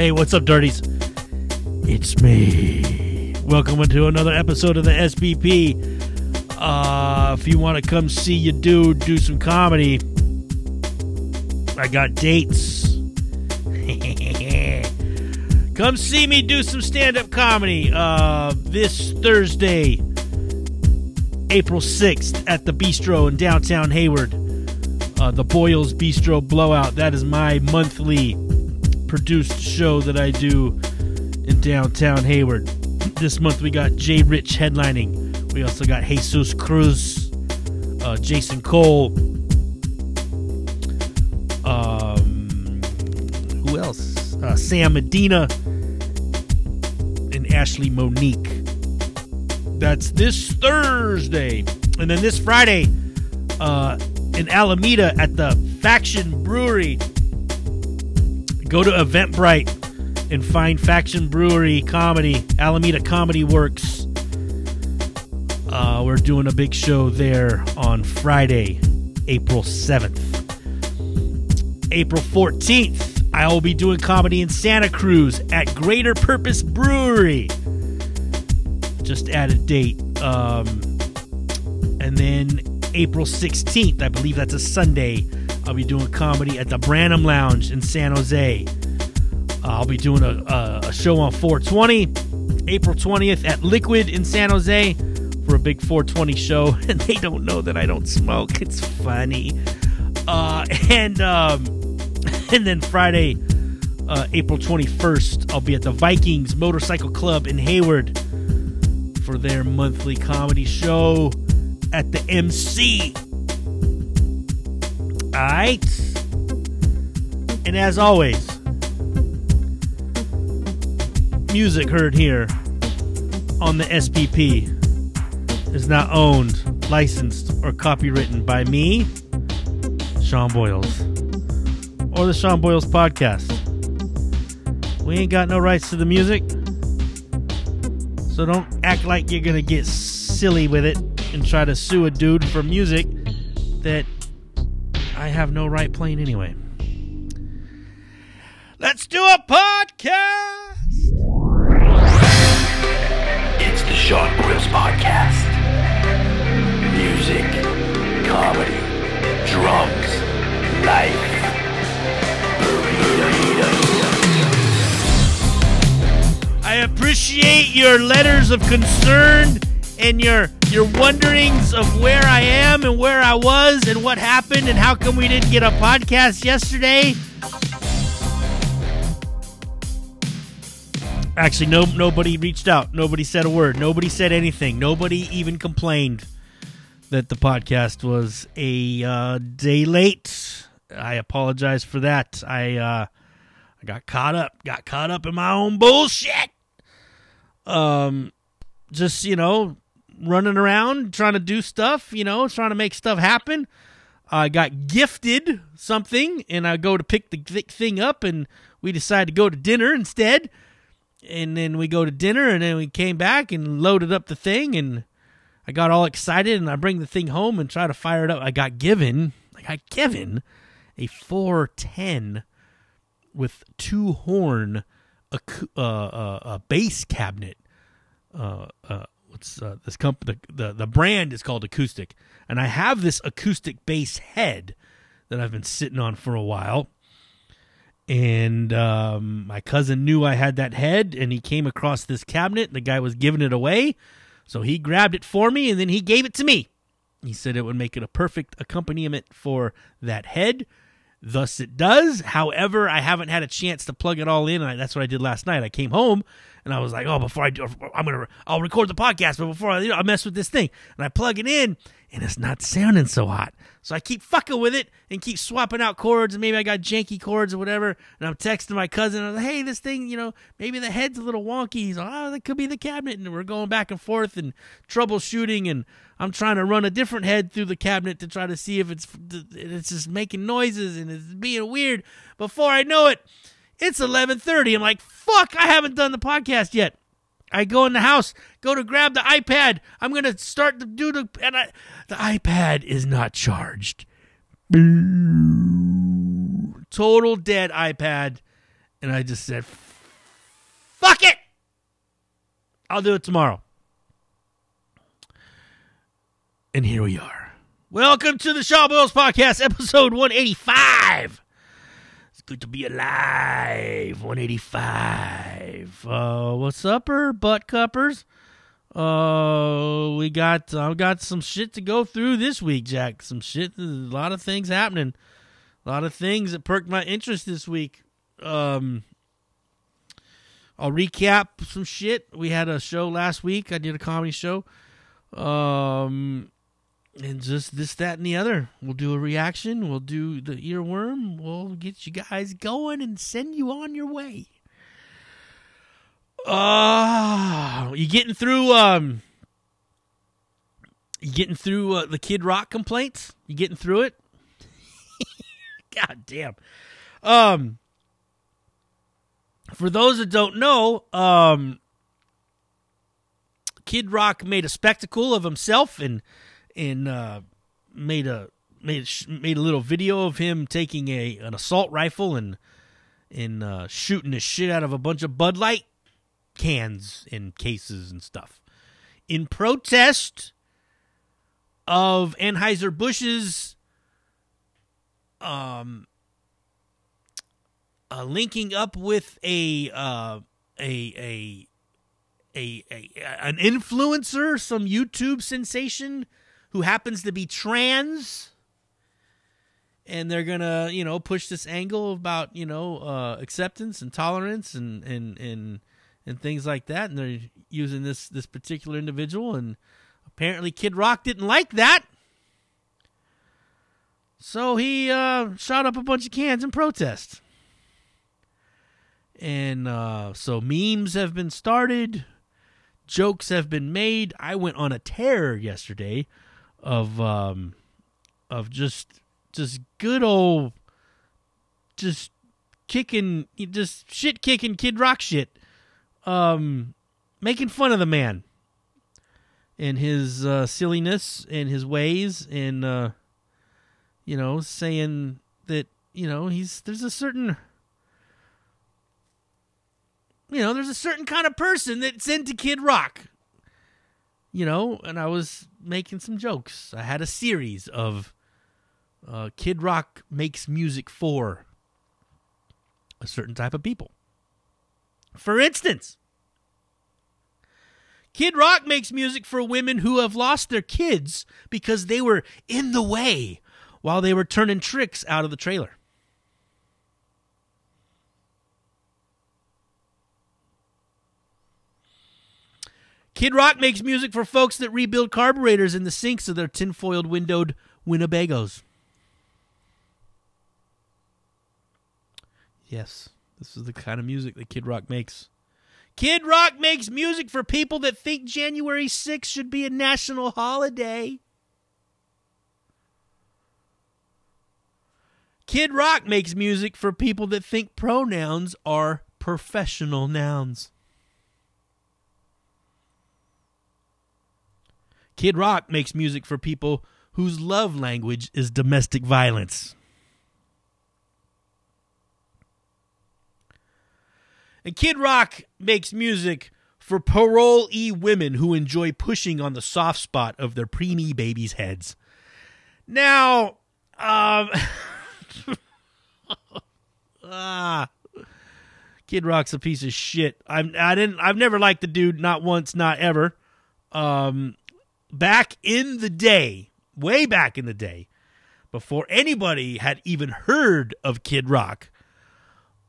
Hey, what's up, dirties? It's me. Welcome to another episode of the SBP. Uh, if you want to come see your dude do some comedy, I got dates. come see me do some stand-up comedy. Uh, this Thursday, April 6th at the Bistro in downtown Hayward. Uh, the Boyles Bistro Blowout. That is my monthly produced show that I do in downtown Hayward. This month we got Jay Rich headlining. We also got Jesus Cruz, uh, Jason Cole. Um, who else? Uh, Sam Medina and Ashley Monique. That's this Thursday. And then this Friday, uh, in Alameda at the Faction Brewery. Go to Eventbrite and find Faction Brewery Comedy, Alameda Comedy Works. Uh, we're doing a big show there on Friday, April 7th. April 14th, I will be doing comedy in Santa Cruz at Greater Purpose Brewery. Just add a date. Um, and then April 16th. I believe that's a Sunday. I'll be doing comedy at the Branham Lounge in San Jose. Uh, I'll be doing a, a, a, show on 420, April 20th at Liquid in San Jose for a big 420 show. And they don't know that I don't smoke. It's funny. Uh, and um, and then Friday, uh, April 21st, I'll be at the Vikings Motorcycle Club in Hayward for their monthly comedy show at the MC. Alright? And as always, music heard here on the SBP is not owned, licensed, or copywritten by me, Sean Boyles, or the Sean Boyles Podcast. We ain't got no rights to the music, so don't act like you're gonna get silly with it and try to sue a dude for music that I have no right playing anyway. Let's do a podcast. It's the Sean Boyles Podcast. Music, comedy, drums, life. I appreciate your letters of concern and your your wonderings of where I am and where I was and what happened and how come we didn't get a podcast yesterday. Actually, no nobody reached out. Nobody said a word. Nobody said anything. Nobody even complained that the podcast was a uh, day late. I apologize for that. I uh, I got caught up. Got caught up in my own bullshit. Um, just you know, running around trying to do stuff, you know, trying to make stuff happen. I got gifted something, and I go to pick the thing up, and we decide to go to dinner instead. And then we go to dinner, and then we came back and loaded up the thing, and I got all excited, and I bring the thing home and try to fire it up. I got given, I got given a 410 with two horn a, uh, uh, a bass cabinet uh, uh, what's uh, this company the, the the brand is called acoustic. And i have this acoustic bass head that i've been sitting on for a while. And um, my cousin knew i had that head and he came across this cabinet the guy was giving it away. So he grabbed it for me and then he gave it to me. He said it would make it a perfect accompaniment for that head. Thus it does. However i haven't had a chance to plug it all in. That's what i did last night. I came home and I was like, oh, before I do, I'm gonna, I'll record the podcast, but before I, you know, I mess with this thing, and I plug it in, and it's not sounding so hot. So I keep fucking with it and keep swapping out chords, and maybe I got janky chords or whatever. And I'm texting my cousin, I'm like, hey, this thing, you know, maybe the head's a little wonky. He's like, oh, that could be the cabinet, and we're going back and forth and troubleshooting, and I'm trying to run a different head through the cabinet to try to see if it's it's just making noises and it's being weird. Before I know it it's 11:30. I'm like, "Fuck, I haven't done the podcast yet." I go in the house, go to grab the iPad. I'm going to start to do the and I, the iPad is not charged. Total dead iPad And I just said, fuck it. I'll do it tomorrow. And here we are. Welcome to the Sean Boyles Podcast, episode 185. Good to be alive. 185. Uh, what's upper butt cuppers? Uh, we got I've got some shit to go through this week, Jack. Some shit, a lot of things happening. A lot of things that perked my interest this week. Um, I'll recap some shit. We had a show last week. I did a comedy show. Um, and just this, that, and the other. We'll do a reaction. We'll do the earworm. We'll get you guys going and send you on your way. Uh, you getting through, um, you getting through uh, the Kid Rock complaints? You getting through it? God damn. Um, for those that don't know, um, Kid Rock made a spectacle of himself and and uh, made a made made a little video of him taking a an assault rifle and and uh, shooting the shit out of a bunch of Bud Light cans and cases and stuff in protest of Anheuser Busch's um uh, linking up with a uh, a a a, a an influencer, some YouTube sensation who happens to be trans, and they're gonna you know push this angle about you know uh, acceptance and tolerance and and and and things like that, and they're using this this particular individual, and apparently Kid Rock didn't like that. So he uh, shot up a bunch of cans in protest. And uh, so memes have been started, jokes have been made. I went on a tear yesterday of um, of just just good old just kicking just shit kicking kid rock shit um making fun of the man and his uh, silliness and his ways and uh you know saying that you know he's there's a certain you know, there's a certain kind of person that's into Kid Rock. You know, and I was making some jokes. I had a series of uh, Kid Rock makes music for a certain type of people. For instance, Kid Rock makes music for women who have lost their kids because they were in the way while they were turning tricks out of the trailer. Kid Rock makes music for folks that rebuild carburetors in the sinks of their tinfoiled windowed Winnebagos. Yes, this is the kind of music that Kid Rock makes. Kid Rock makes music for people that think January 6th should be a national holiday. Kid Rock makes music for people that think pronouns are professional nouns. Kid Rock makes music for people whose love language is domestic violence. And Kid Rock makes music for parolee women who enjoy pushing on the soft spot of their preemie babies' heads. Now, um, ah, Kid Rock's a piece of shit. I'm I didn't I've never liked the dude, not once, not ever. Um, back in the day, way back in the day, before anybody had even heard of Kid Rock,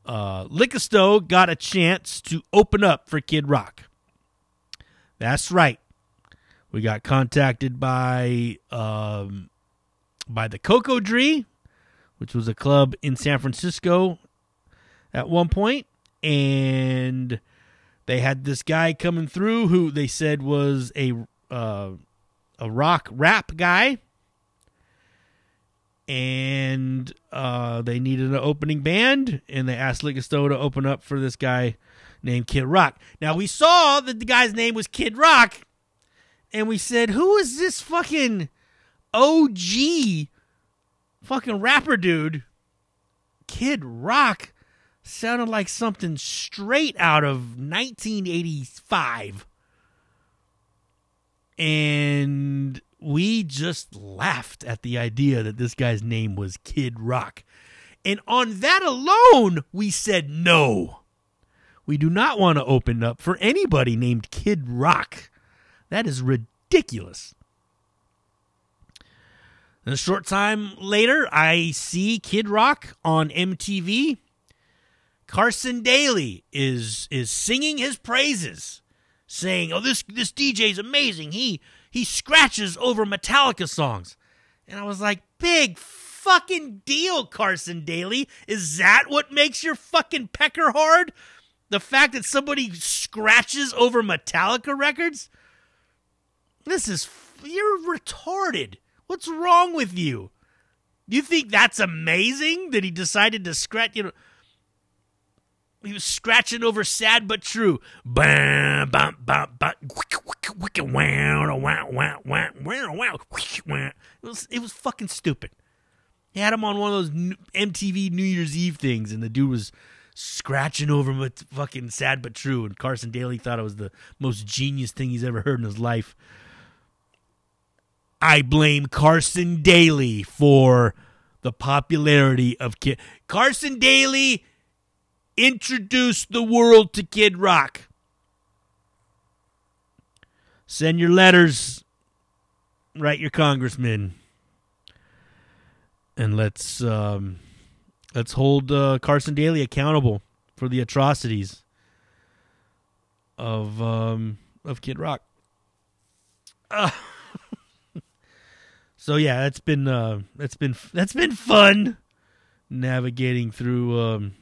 uh, got a chance to open up for Kid Rock. That's right. We got contacted by um, by the Cocodrie, which was a club in San Francisco at one point, and they had this guy coming through who they said was a uh, a rock rap guy, and uh, they needed an opening band, and they asked Lickisto to open up for this guy named Kid Rock. Now we saw that the guy's name was Kid Rock, and we said, "Who is this fucking OG fucking rapper dude, Kid Rock?" sounded like something straight out of 1985. And we just laughed at the idea that this guy's name was Kid Rock. And on that alone, we said no. We do not want to open up for anybody named Kid Rock. That is ridiculous. And a short time later, I see Kid Rock on MTV. Carson Daly is is singing his praises, saying, "Oh, this this DJ is amazing. He he scratches over Metallica songs." And I was like, "Big fucking deal, Carson Daly. Is that what makes your fucking pecker hard? The fact that somebody scratches over Metallica records? This is you're retarded. What's wrong with you? You think that's amazing that he decided to scratch, you know, he was scratching over sad but true. Bam, bam, bam, bam. It was, it was fucking stupid. He had him on one of those MTV New Year's Eve things, and the dude was scratching over him fucking sad but true. And Carson Daly thought it was the most genius thing he's ever heard in his life. I blame Carson Daly for the popularity of Kid. Carson Daly introduced the world to Kid Rock. Send your letters. Write your congressman and let's um, let's hold uh, Carson Daly accountable for the atrocities of um, of Kid Rock. Uh, so yeah, that's been uh, that's been that's been fun navigating through um,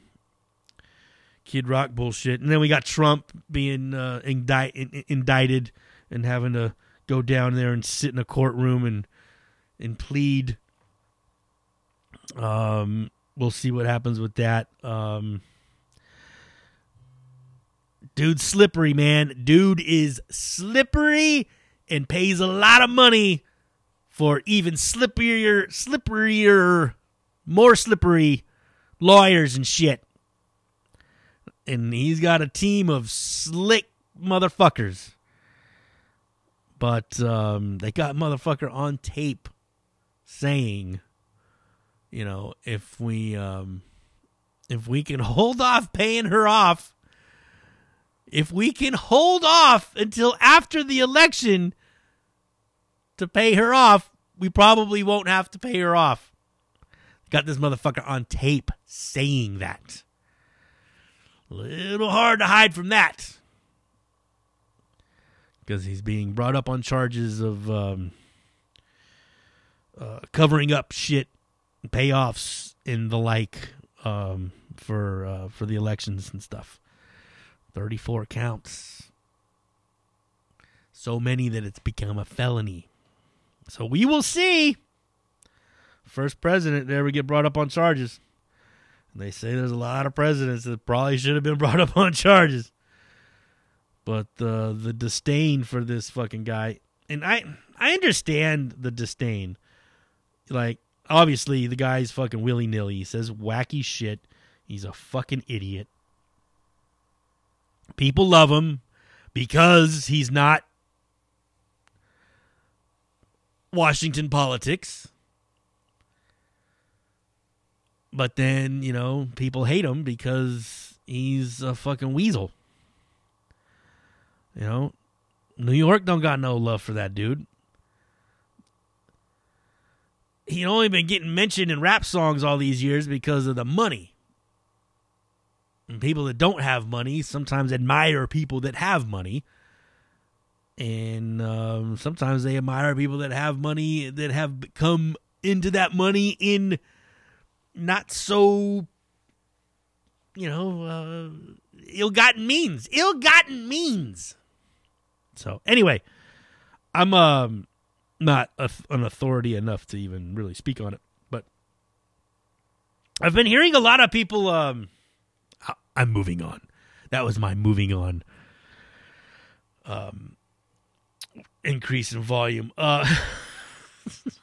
Kid Rock bullshit, and then we got Trump being uh, indict, indicted and having to go down there and sit in a courtroom and and plead um, we'll see what happens with that. Um, dude's slippery, man. Dude is slippery and pays a lot of money for even slipperier, slipperier, more slippery lawyers and shit. And he's got a team of slick motherfuckers. But um, they got motherfucker on tape saying you know, if we um, if we can hold off paying her off, if we can hold off until after the election to pay her off, we probably won't have to pay her off. Got this motherfucker on tape saying that. Little hard to hide from that. Because he's being brought up on charges of um, uh, covering up shit payoffs and the like um, for uh, for the elections and stuff. Thirty four counts, so many that it's become a felony. So we will see. First president to ever get brought up on charges. They say there's a lot of presidents that probably should have been brought up on charges. But the the disdain for this fucking guy, and I I understand the disdain. Like obviously the guy's fucking willy nilly. He says wacky shit. He's a fucking idiot. People love him because he's not Washington politics. But then, you know, people hate him because he's a fucking weasel. You know, New York don't got no love for that dude He'd only been getting mentioned in rap songs all these years because of the money. And people that don't have money sometimes admire people that have money. And um, sometimes they admire people that have money that have come into that money in not so, you know, uh, ill-gotten means. Ill-gotten means. So anyway, I'm um not a, an authority enough to even really speak on it. But I've been hearing a lot of people. Um, I'm moving on. That was my moving on. Um, increase in volume. Uh,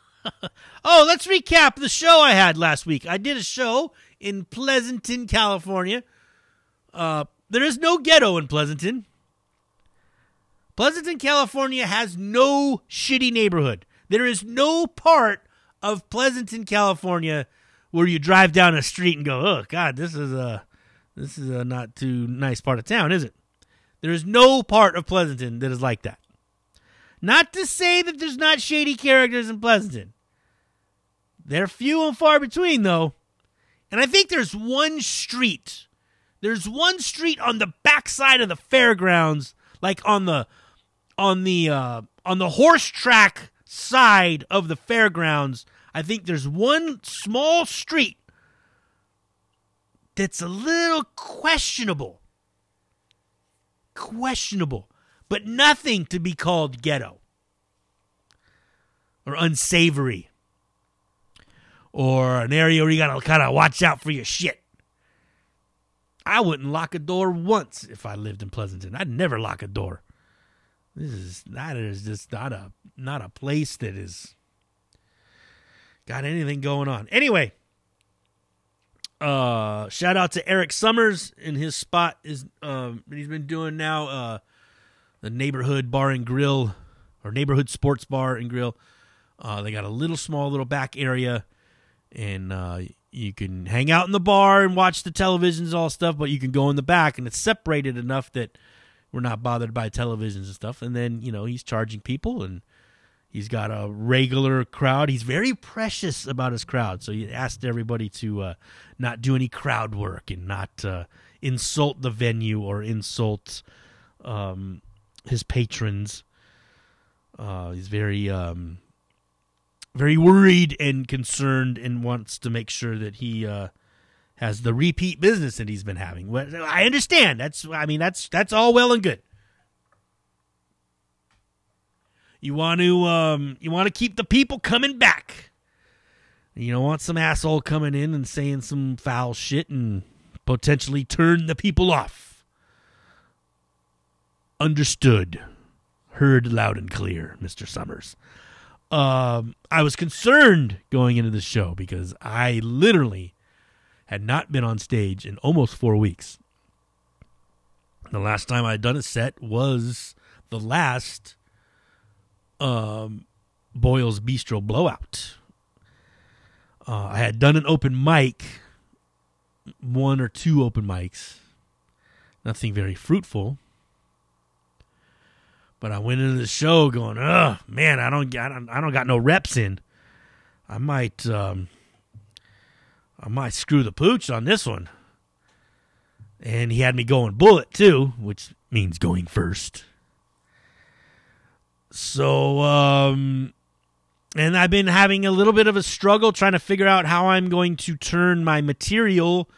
oh, let's recap the show I had last week. I did a show in Pleasanton, California. Uh, there is no ghetto in Pleasanton. Pleasanton, California has no shitty neighborhood. There is no part of Pleasanton, California where you drive down a street and go, "Oh god, this is a this is a not too nice part of town, is it?" There is no part of Pleasanton that is like that. Not to say that there's not shady characters in Pleasanton. They're few and far between though. And I think there's one street. There's one street on the backside of the fairgrounds, like on the on the uh on the horse track side of the fairgrounds. I think there's one small street that's a little questionable. Questionable, but nothing to be called ghetto or unsavory or an area where you gotta kind of watch out for your shit. I wouldn't lock a door once if I lived in Pleasanton. I'd never lock a door. This is that is just not a not a place that is got anything going on. Anyway, uh shout out to Eric Summers in his spot is um he's been doing now uh the neighborhood bar and grill or neighborhood sports bar and grill. Uh they got a little small little back area and uh you can hang out in the bar and watch the televisions all stuff, but you can go in the back and it's separated enough that we're not bothered by televisions and stuff. And then, you know, he's charging people and he's got a regular crowd. He's very precious about his crowd. So he asked everybody to uh, not do any crowd work and not uh, insult the venue or insult um, his patrons. Uh, he's very, um, very worried and concerned and wants to make sure that he uh, has the repeat business that he's been having. I understand. That's I mean that's that's all well and good. You want to um you want to keep the people coming back. You don't want some asshole coming in and saying some foul shit and potentially turn the people off. Understood. Heard loud and clear, Mr. Summers. Um, I was concerned going into the show because I literally had not been on stage in almost four weeks. The last time I had done a set was the last um, Boyle's Bistro blowout. Uh, I had done an open mic, one or two open mics, nothing very fruitful. But I went into the show going, "Oh man, I don't, don't, I don't got no reps in. I might, um, I might screw the pooch on this one." And he had me going bullet too, which means going first. So, um, and I've been having a little bit of a struggle trying to figure out how I'm going to turn my material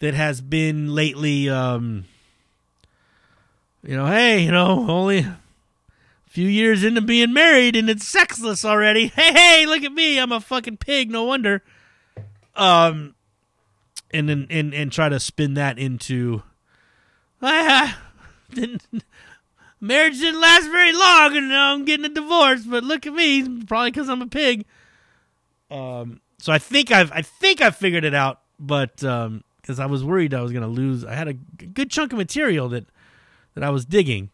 that has been lately, um, you know, hey, you know, only a few years into being married and it's sexless already. Hey, hey, look at me. I'm a fucking pig. No wonder. Um, and then, and, and try to spin that into, ah, didn't, marriage didn't last very long and now I'm getting a divorce, but look at me, probably because I'm a pig. Um, so I think I've, I think I've figured it out, but, um, because I was worried I was going to lose. I had a good chunk of material that that I was digging,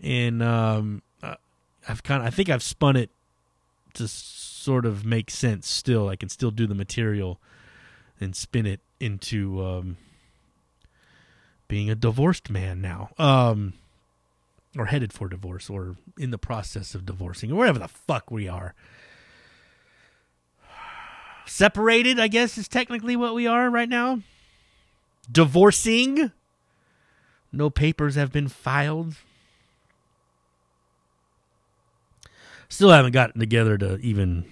and um, I've kind of I think I've spun it to sort of make sense. Still, I can still do the material and spin it into um, being a divorced man now, um, or headed for divorce, or in the process of divorcing, or whatever the fuck we are. Separated, I guess, is technically what we are right now divorcing. No papers have been filed. Still haven't gotten together to even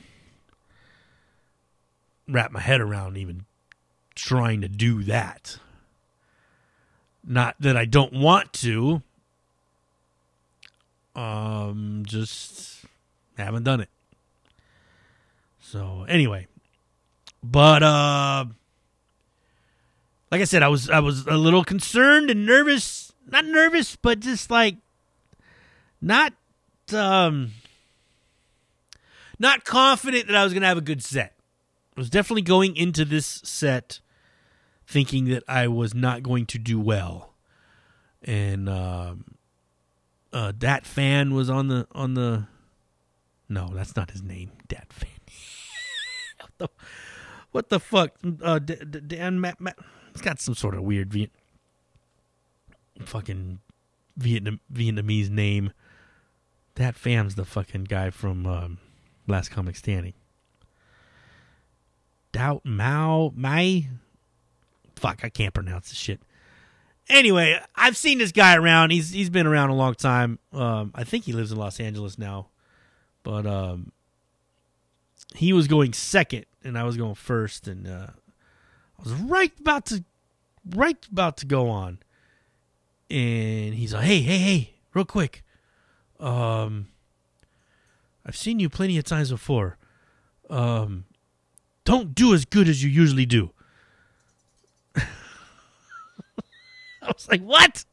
wrap my head around even trying to do that. Not that I don't want to. Um just haven't done it. So anyway, but uh like I said, I was I was a little concerned and nervous. Not nervous, but just like not um not confident that I was gonna have a good set. I was definitely going into this set thinking that I was not going to do well. And um, uh, Dat Phan was on the on the. No, that's not his name. Dat Phan. what the what the fuck? Uh, Dan Matt, Matt. He's got some sort of weird Viet, fucking Vietnam Vietnamese name. Dat Phan's the fucking guy from um, Last Comic Standing. Doubt Mao Mai. Fuck, I can't pronounce this shit. Anyway, I've seen this guy around. He's he's been around a long time. Um, I think he lives in Los Angeles now, but um, he was going second, and I was going first, and uh, I was right about to right about to go on, and he's like, "Hey, hey, hey, real quick, um, I've seen you plenty of times before. Um, don't do as good as you usually do." I was like, "What?"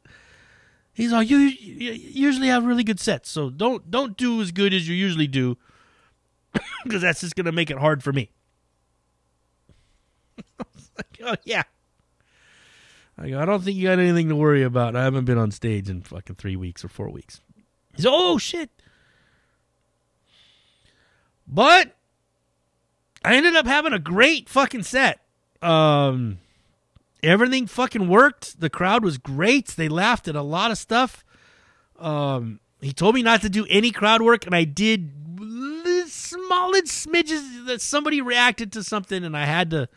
He's like, "You, you usually have really good sets, so don't don't do as good as you usually do, because that's just gonna make it hard for me." Like, "Oh yeah." I go, I don't think you got anything to worry about. I haven't been on stage in fucking three weeks or four weeks. He's oh shit. But I ended up having a great fucking set. Um everything fucking worked. The crowd was great. They laughed at a lot of stuff. Um he told me not to do any crowd work and I did small smidges that somebody reacted to something and I had to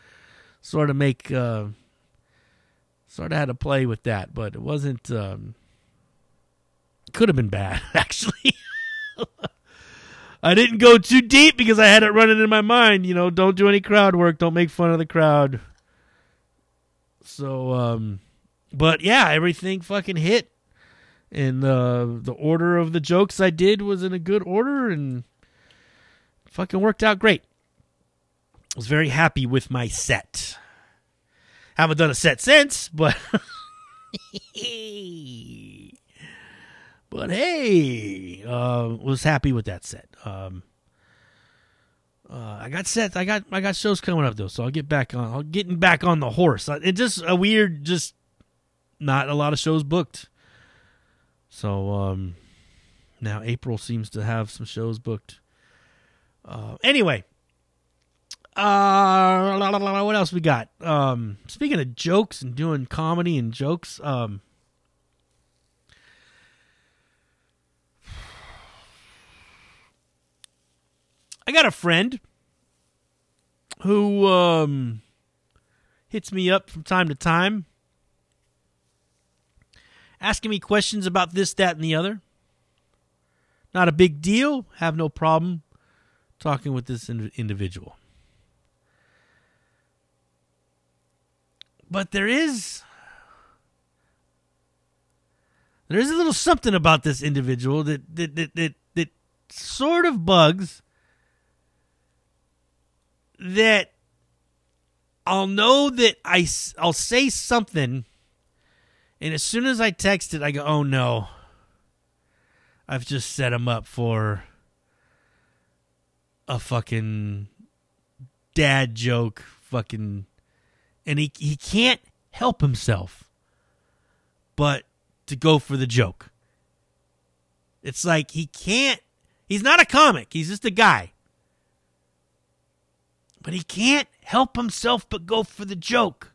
sort of make uh sort of had to play with that, but it wasn't. Um, could have been bad, actually. I didn't go too deep because I had it running in my mind. You know, don't do any crowd work. Don't make fun of the crowd. So, um, but yeah, everything fucking hit, and uh, the order of the jokes I did was in a good order, and fucking worked out great. Was very happy with my set. Haven't done a set since, but but hey, uh, was happy with that set. Um, uh, I got sets. I got I got shows coming up though, so I'll get back on. I'll getting back on the horse. It's just a weird, just not a lot of shows booked. So um, now April seems to have some shows booked. Uh, anyway, uh, what else we got? Um, speaking of jokes and doing comedy and jokes, um, I got a friend who um hits me up from time to time, asking me questions about this, that, and the other. Not a big deal. Have no problem talking with this individual. But there is there is a little something about this individual that that that that, that sort of bugs that I'll know that I I'll say something and as soon as I text it I go oh no. I've just set him up for a fucking dad joke fucking and he he can't help himself but to go for the joke. It's like he can't he's not a comic, he's just a guy. But he can't help himself but go for the joke.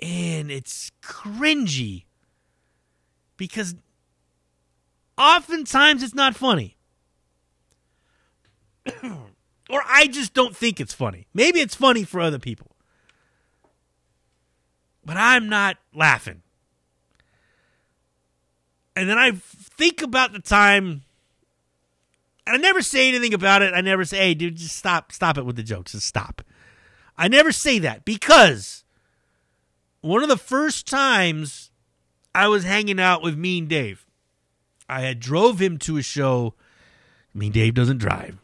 And it's cringy because oftentimes it's not funny. or I just don't think it's funny. Maybe it's funny for other people. But I'm not laughing. And then I think about the time and I never say anything about it. I never say, "Hey, dude, just stop stop it with the jokes. Just stop." I never say that because one of the first times I was hanging out with Mean Dave, I had drove him to a show. Mean Dave doesn't drive.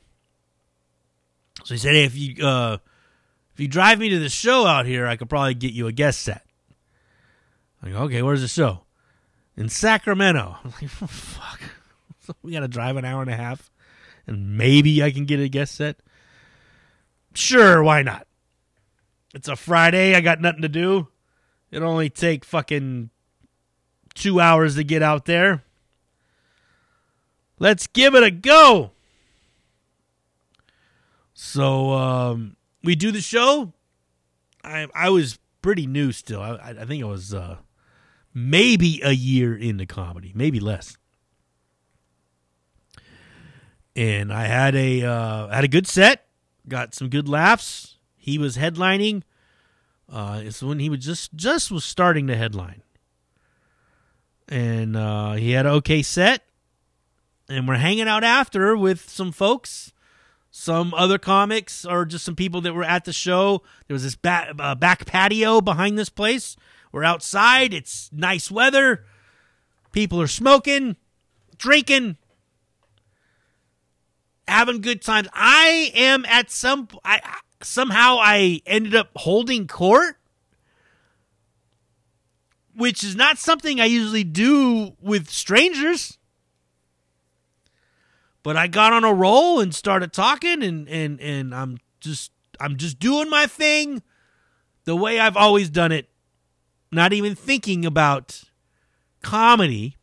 So he said, "Hey, if you uh, if you drive me to the show out here, I could probably get you a guest set." I go, "Okay, where's the show?" In Sacramento. I'm like, oh, "Fuck, so we got to drive an hour and a half, and maybe I can get a guest set." Sure, why not? It's a Friday. I got nothing to do. It'll only take fucking two hours to get out there. Let's give it a go. So um, we do the show. I I was pretty new still. I, I think I was uh, maybe a year into comedy, maybe less. And I had a uh, had a good set, got some good laughs. He was headlining. Uh, it's when he was just just was starting to headline, and uh, he had an okay set. And we're hanging out after with some folks some other comics or just some people that were at the show. There was this back, uh, back patio behind this place. We're outside. It's nice weather. People are smoking, drinking, having good times. I am at some. I somehow I ended up holding court, which is not something I usually do with strangers but I got on a roll and started talking and and and I'm just I'm just doing my thing the way I've always done it, not even thinking about comedy.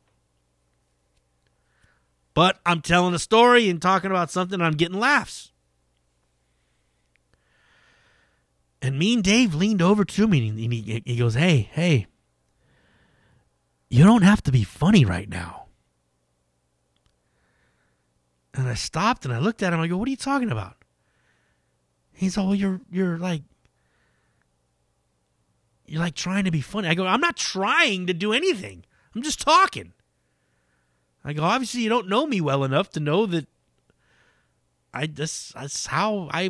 But I'm telling a story and talking about something and I'm getting laughs. And me and Dave leaned over to me and he, he goes, Hey, hey, you don't have to be funny right now. And I stopped and I looked at him. I go, "What are you talking about?" He's all, well, "You're you're like you're like trying to be funny." I go, "I'm not trying to do anything. I'm just talking." I go, "Obviously, you don't know me well enough to know that I this that's how I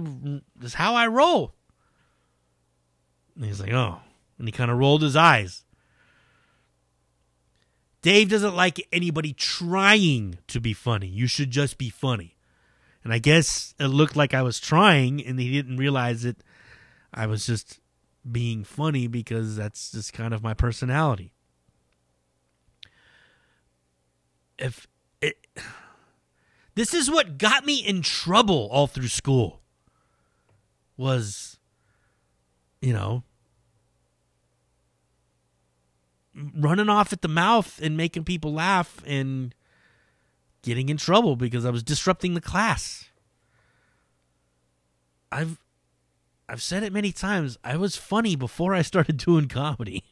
that's how I roll." And he's like, "Oh," and he kind of rolled his eyes. Dave doesn't like anybody trying to be funny. You should just be funny. And I guess it looked like I was trying, and he didn't realize that I was just being funny because that's just kind of my personality. If it, this is what got me in trouble all through school was, you know, running off at the mouth and making people laugh and getting in trouble because I was disrupting the class. I've I've said it many times. I was funny before I started doing comedy.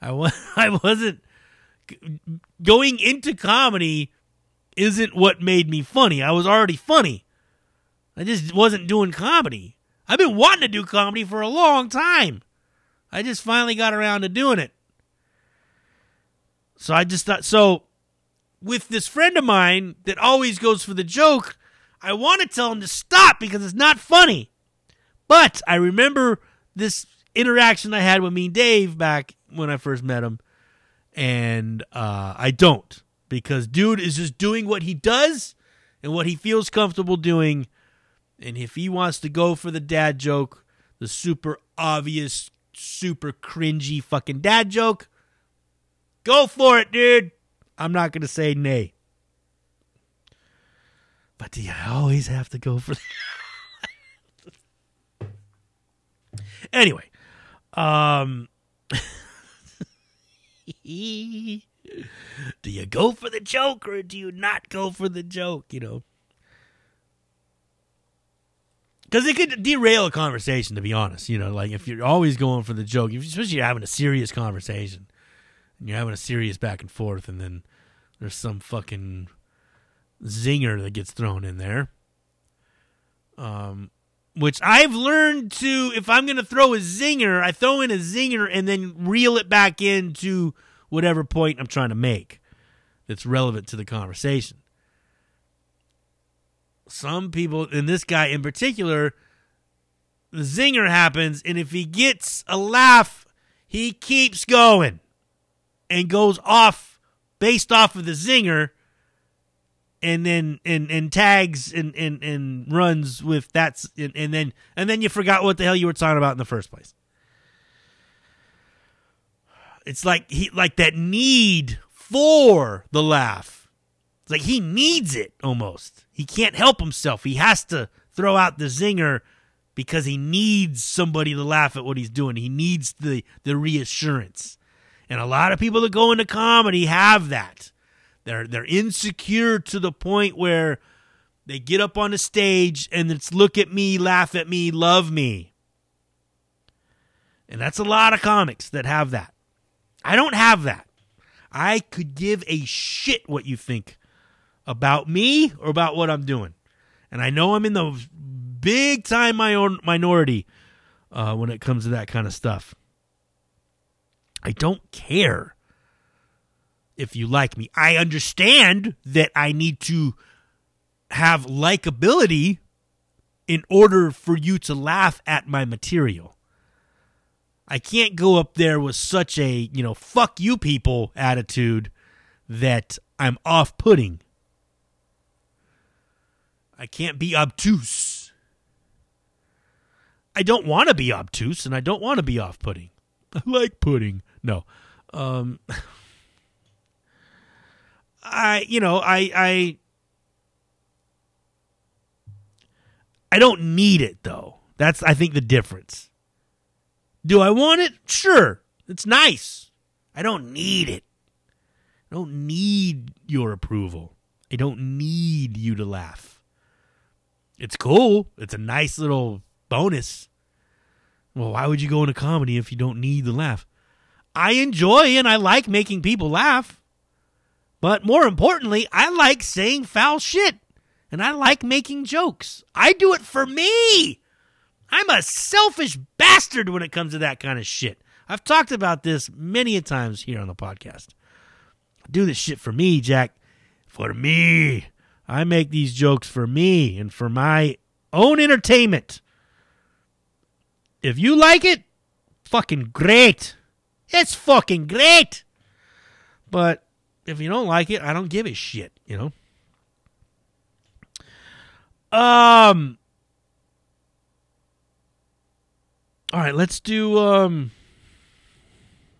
I was I wasn't going into comedy isn't what made me funny. I was already funny. I just wasn't doing comedy. I've been wanting to do comedy for a long time. I just finally got around to doing it. So I just thought so with this friend of mine that always goes for the joke, I want to tell him to stop because it's not funny. But I remember this interaction I had with me and Dave back when I first met him, and uh, I don't because dude is just doing what he does and what he feels comfortable doing. And if he wants to go for the dad joke, the super obvious, super cringy fucking dad joke, Go for it, dude. I'm not going to say nay. But do you always have to go for Anyway, um do you go for the joke or do you not go for the joke, you know? Because it could derail a conversation, to be honest. You know, like if you're always going for the joke, especially if you're having a serious conversation, and you're having a serious back and forth, and then there's some fucking zinger that gets thrown in there. Um, which I've learned to, if I'm going to throw a zinger, I throw in a zinger and then reel it back into whatever point I'm trying to make that's relevant to the conversation. Some people, and this guy in particular, the zinger happens, and if he gets a laugh, he keeps going and goes off based off of the zinger and then and and tags and and and runs with that and, and then and then you forgot what the hell you were talking about in the first place it's like he like that need for the laugh it's like he needs it almost he can't help himself he has to throw out the zinger because he needs somebody to laugh at what he's doing. He needs the the reassurance. And a lot of people that go into comedy have that. They're they're insecure to the point where they get up on the stage and it's look at me, laugh at me, love me. And that's a lot of comics that have that. I don't have that. I could give a shit what you think about me or about what I'm doing. And I know I'm in the big time minority uh, when it comes to that kind of stuff. I don't care if you like me. I understand that I need to have likability in order for you to laugh at my material. I can't go up there with such a, you know, fuck you people attitude that I'm off putting. I can't be obtuse. I don't want to be obtuse and I don't want to be off putting. I like pudding. No. Um I you know, I I I don't need it though. That's I think the difference. Do I want it? Sure. It's nice. I don't need it. I don't need your approval. I don't need you to laugh. It's cool. It's a nice little bonus. Well, why would you go into comedy if you don't need the laugh? I enjoy and I like making people laugh. But more importantly, I like saying foul shit and I like making jokes. I do it for me. I'm a selfish bastard when it comes to that kind of shit. I've talked about this many a times here on the podcast. I do this shit for me, Jack. For me. I make these jokes for me and for my own entertainment. If you like it, fucking great. It's fucking great. But if you don't like it, I don't give a shit, you know? Um All right, let's do um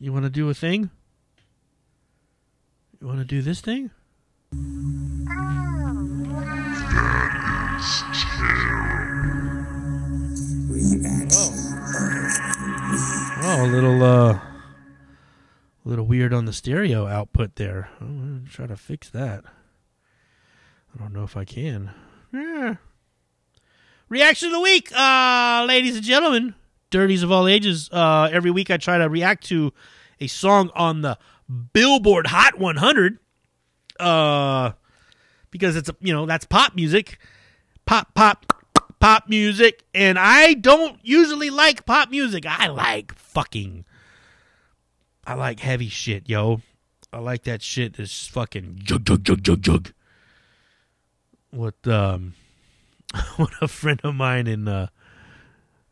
You want to do a thing? You want to do this thing? Oh, a little uh a little weird on the stereo output there. I'm gonna try to fix that. I don't know if I can. Yeah. Reaction of the week, uh, ladies and gentlemen, dirties of all ages. Uh, every week I try to react to a song on the Billboard Hot 100. Uh, because it's you know that's pop music, pop pop pop music, and I don't usually like pop music. I like fucking, I like heavy shit, yo. I like that shit that's fucking jug jug jug jug jug. What um, what a friend of mine in uh,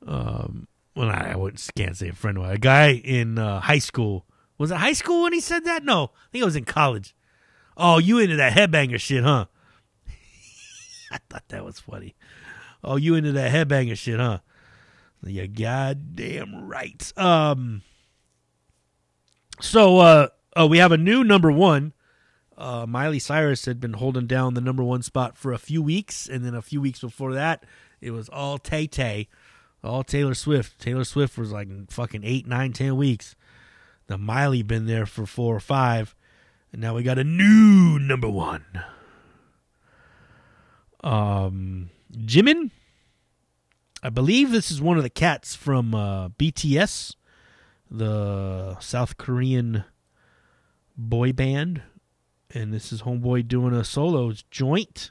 um, well I, I wouldn't can't say a friend of mine, a guy in uh, high school. Was it high school when he said that? No, I think it was in college. Oh, you into that headbanger shit, huh? I thought that was funny. Oh, you into that headbanger shit, huh? You goddamn right. Um. So, uh, oh, we have a new number one. Uh, Miley Cyrus had been holding down the number one spot for a few weeks, and then a few weeks before that, it was all Tay Tay, all Taylor Swift. Taylor Swift was like fucking eight, nine, ten weeks. The Miley been there for four or five, and now we got a new number one. Um, Jimin. I believe this is one of the cats from uh, BTS, the South Korean boy band, and this is Homeboy doing a solo joint.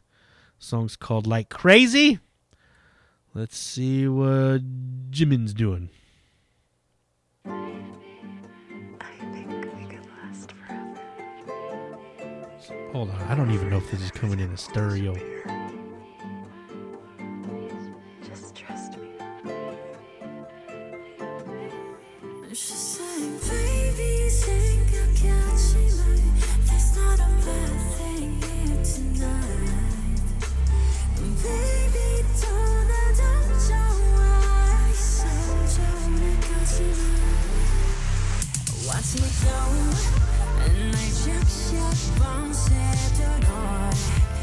Song's called Like Crazy. Let's see what Jimin's doing. Hold on, I don't even know if this is coming in a stereo.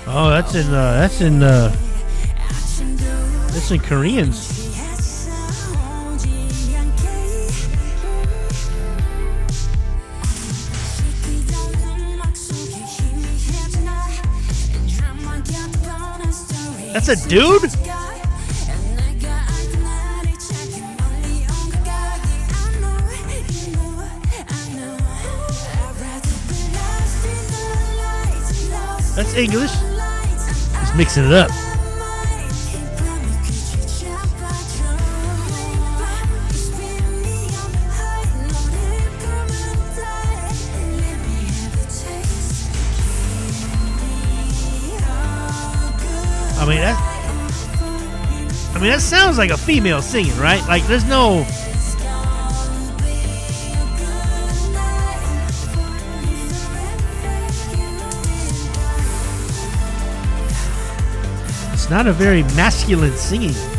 Oh, that's in uh, that's in uh, that's in Koreans. That's a dude? That's English. Just mixing it up. I mean that. I mean that sounds like a female singing, right? Like there's no. Not a very masculine singing.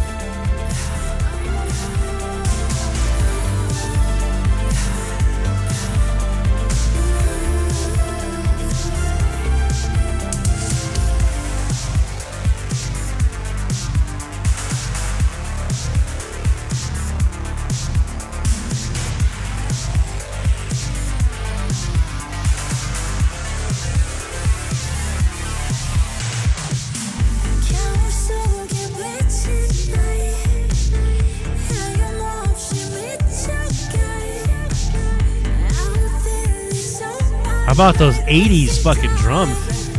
About those 80s fucking drums?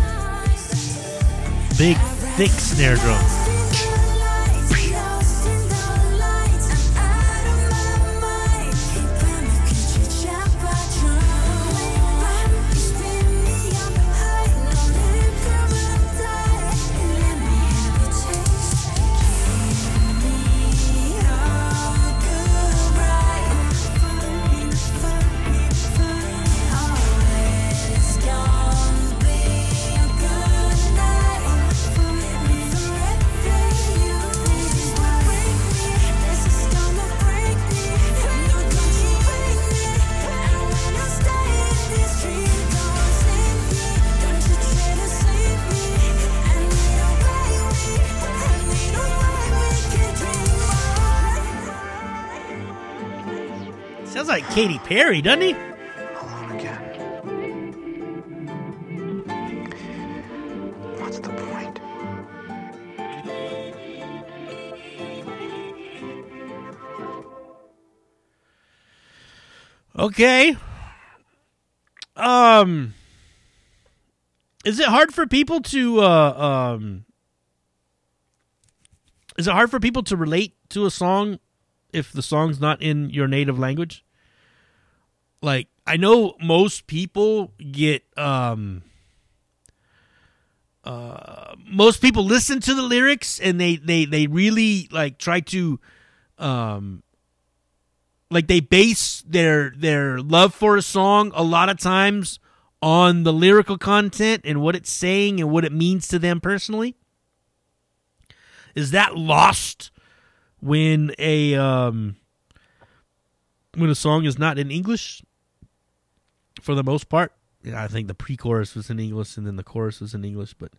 Big, thick snare drum. Sounds like Katy Perry, doesn't he? alone again. What's the point? Okay. Um Is it hard for people to uh um Is it hard for people to relate to a song if the song's not in your native language? Like I know most people get um uh most people listen to the lyrics and they they they really like try to um like they base their their love for a song a lot of times on the lyrical content and what it's saying and what it means to them personally. Is that lost when a um when a song is not in english for the most part yeah, i think the pre-chorus was in english and then the chorus was in english but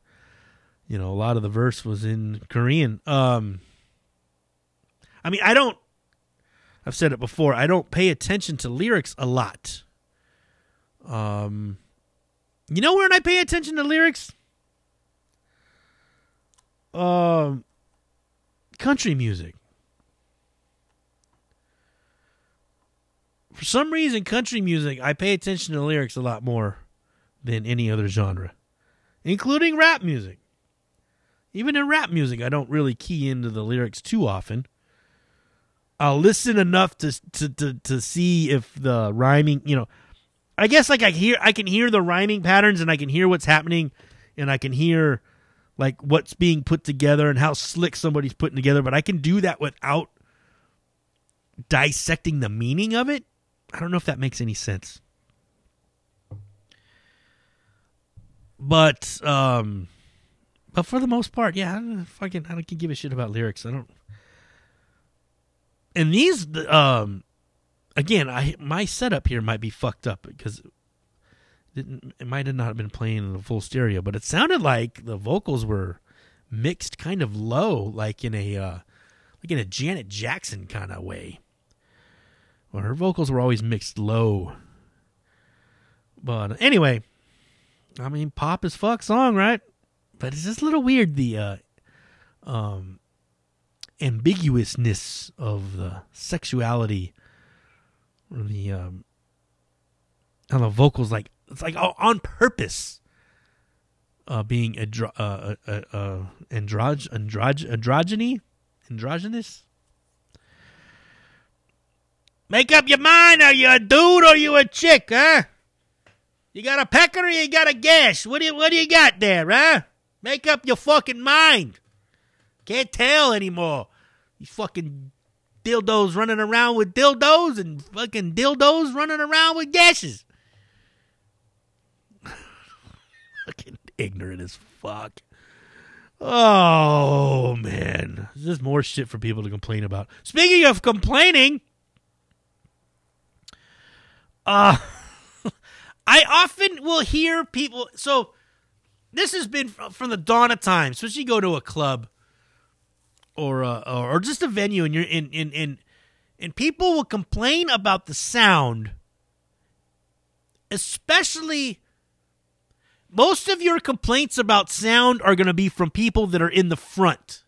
you know a lot of the verse was in korean um i mean i don't I've said it before. I don't pay attention to lyrics a lot. Um, you know where I pay attention to lyrics? Um, country music. For some reason, country music, I pay attention to lyrics a lot more than any other genre, including rap music. Even in rap music, I don't really key into the lyrics too often. I'll listen enough to to to to see if the rhyming, you know, I guess like I hear I can hear the rhyming patterns and I can hear what's happening and I can hear like what's being put together and how slick somebody's putting together, but I can do that without dissecting the meaning of it. I don't know if that makes any sense. But um but for the most part, yeah, I don't fucking I don't give a shit about lyrics. I don't and these um again i my setup here might be fucked up because it, it might have not been playing in the full stereo but it sounded like the vocals were mixed kind of low like in a uh like in a janet jackson kind of way well her vocals were always mixed low. But anyway i mean pop is fuck song right? But it's just a little weird the uh um, ambiguousness of the sexuality or the um, and the vocals like it's like oh, on purpose uh, being andro- uh, uh, uh, uh, androg- androg- androgyny androgynous make up your mind are you a dude or you a chick huh? You got a pecker or you got a gash? What do you what do you got there huh? Make up your fucking mind. Can't tell anymore. You fucking dildos running around with dildos and fucking dildos running around with gashes. Fucking ignorant as fuck. Oh man, there's just more shit for people to complain about. Speaking of complaining, uh I often will hear people. So this has been from the dawn of time. Especially you go to a club or uh, or just a venue, and you're in in in, and people will complain about the sound, especially most of your complaints about sound are going to be from people that are in the front.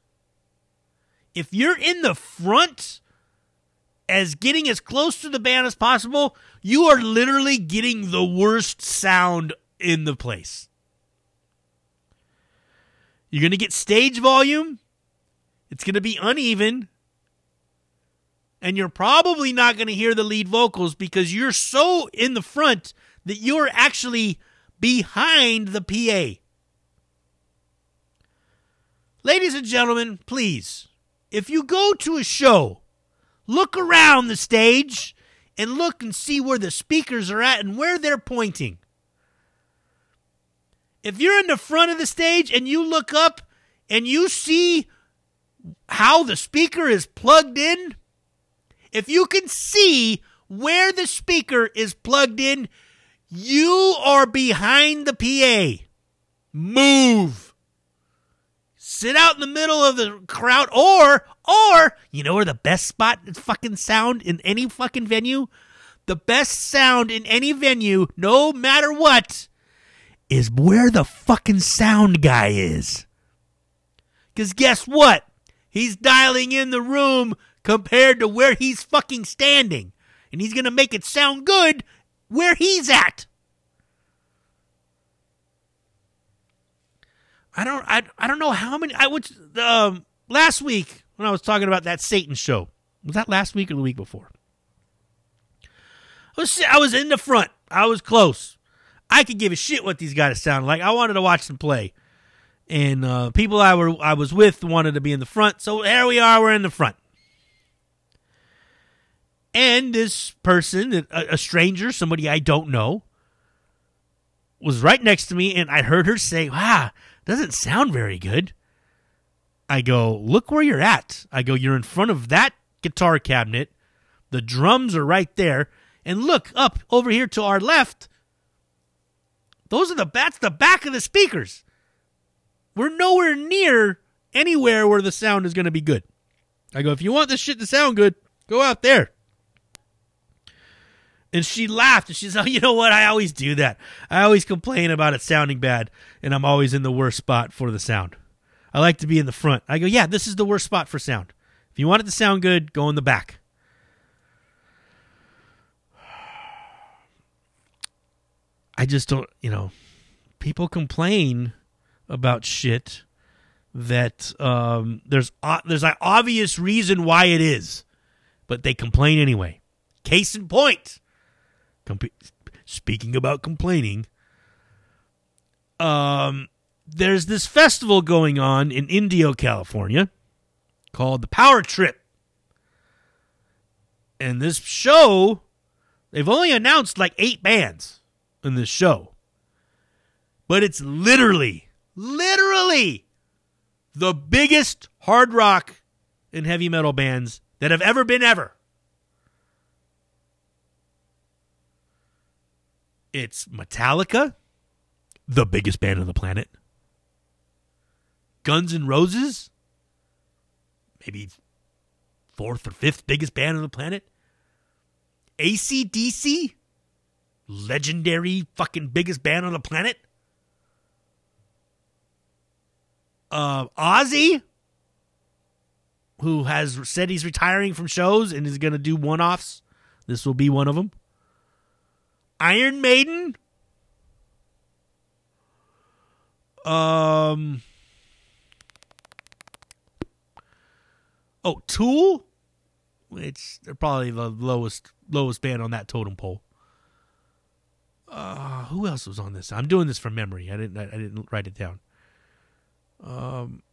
If you're in the front as getting as close to the band as possible, you are literally getting the worst sound in the place. You're going to get stage volume. It's going to be uneven. And you're probably not going to hear the lead vocals because you're so in the front that you're actually behind the PA. Ladies and gentlemen, please, if you go to a show, look around the stage and look and see where the speakers are at and where they're pointing. If you're in the front of the stage and you look up and you see how the speaker is plugged in, if you can see where the speaker is plugged in, you are behind the PA. Move. Sit out in the middle of the crowd or or you know where the best spot is fucking sound in any fucking venue? The best sound in any venue, no matter what, is where the fucking sound guy is. Cuz guess what? He's dialing in the room compared to where he's fucking standing. And he's to make it sound good where he's at. I don't I, I don't know how many I was um last week when I was talking about that Satan show. Was that last week or the week before? I was I was in the front. I was close. I could give a shit what these guys sound like. I wanted to watch them play. And uh, people I were I was with wanted to be in the front. So there we are, we're in the front. And this person, a, a stranger, somebody I don't know, was right next to me, and I heard her say, Wow, doesn't sound very good. I go, Look where you're at. I go, You're in front of that guitar cabinet. The drums are right there. And look up over here to our left. Those are the that's the back of the speakers. We're nowhere near anywhere where the sound is going to be good. I go, if you want this shit to sound good, go out there. And she laughed and she said, oh, you know what? I always do that. I always complain about it sounding bad, and I'm always in the worst spot for the sound. I like to be in the front. I go, yeah, this is the worst spot for sound. If you want it to sound good, go in the back. I just don't, you know, people complain about shit that um, there's o- there's an obvious reason why it is, but they complain anyway. Case in point. Comp- speaking about complaining, um, there's this festival going on in Indio, California, called the Power Trip, and this show, they've only announced like eight bands in this show, but it's literally, literally the biggest hard rock and heavy metal bands that have ever been ever. It's Metallica, the biggest band on the planet. Guns N' Roses, maybe fourth or fifth biggest band on the planet. ACDC, legendary fucking biggest band on the planet. Uh, Ozzy, who has said he's retiring from shows and is going to do one offs. This will be one of them. Iron Maiden. Um. Oh, Tool. It's they're probably the lowest lowest band on that totem pole. Uh, who else was on this? I'm doing this from memory. I didn't. I, I didn't write it down. Um,